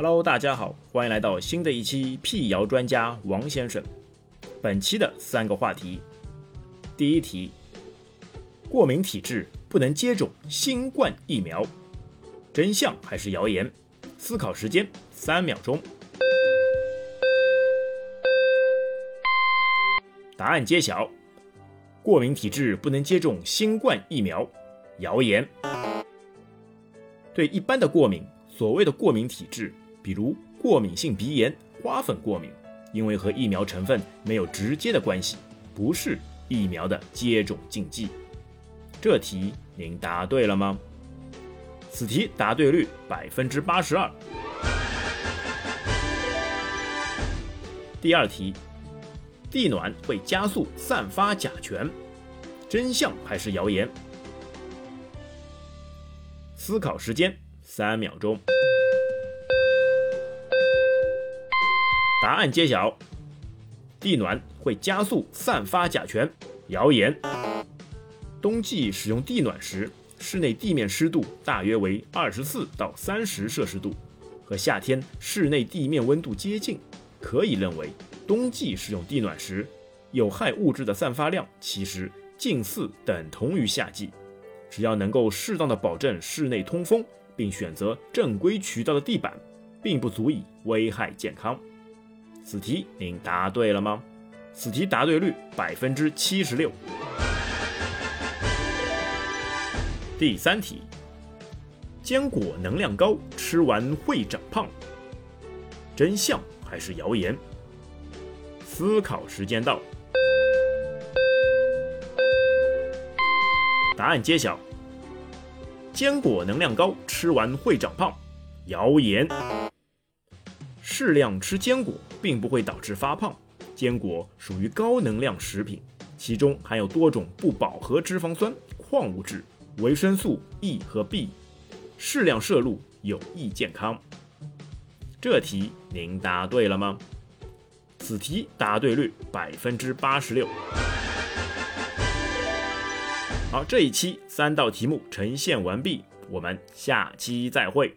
Hello，大家好，欢迎来到新的一期辟谣专家王先生。本期的三个话题，第一题：过敏体质不能接种新冠疫苗，真相还是谣言？思考时间三秒钟。答案揭晓：过敏体质不能接种新冠疫苗，谣言。对一般的过敏，所谓的过敏体质，比如过敏性鼻炎、花粉过敏，因为和疫苗成分没有直接的关系，不是疫苗的接种禁忌。这题您答对了吗？此题答对率百分之八十二。第二题，地暖会加速散发甲醛，真相还是谣言？思考时间三秒钟，答案揭晓：地暖会加速散发甲醛，谣言。冬季使用地暖时，室内地面湿度大约为二十四到三十摄氏度，和夏天室内地面温度接近，可以认为冬季使用地暖时，有害物质的散发量其实近似等同于夏季。只要能够适当的保证室内通风，并选择正规渠道的地板，并不足以危害健康。此题您答对了吗？此题答对率百分之七十六。第三题，坚果能量高，吃完会长胖，真相还是谣言？思考时间到。答案揭晓：坚果能量高，吃完会长胖。谣言。适量吃坚果并不会导致发胖。坚果属于高能量食品，其中含有多种不饱和脂肪酸、矿物质、维生素 E 和 B，适量摄入有益健康。这题您答对了吗？此题答对率百分之八十六。好，这一期三道题目呈现完毕，我们下期再会。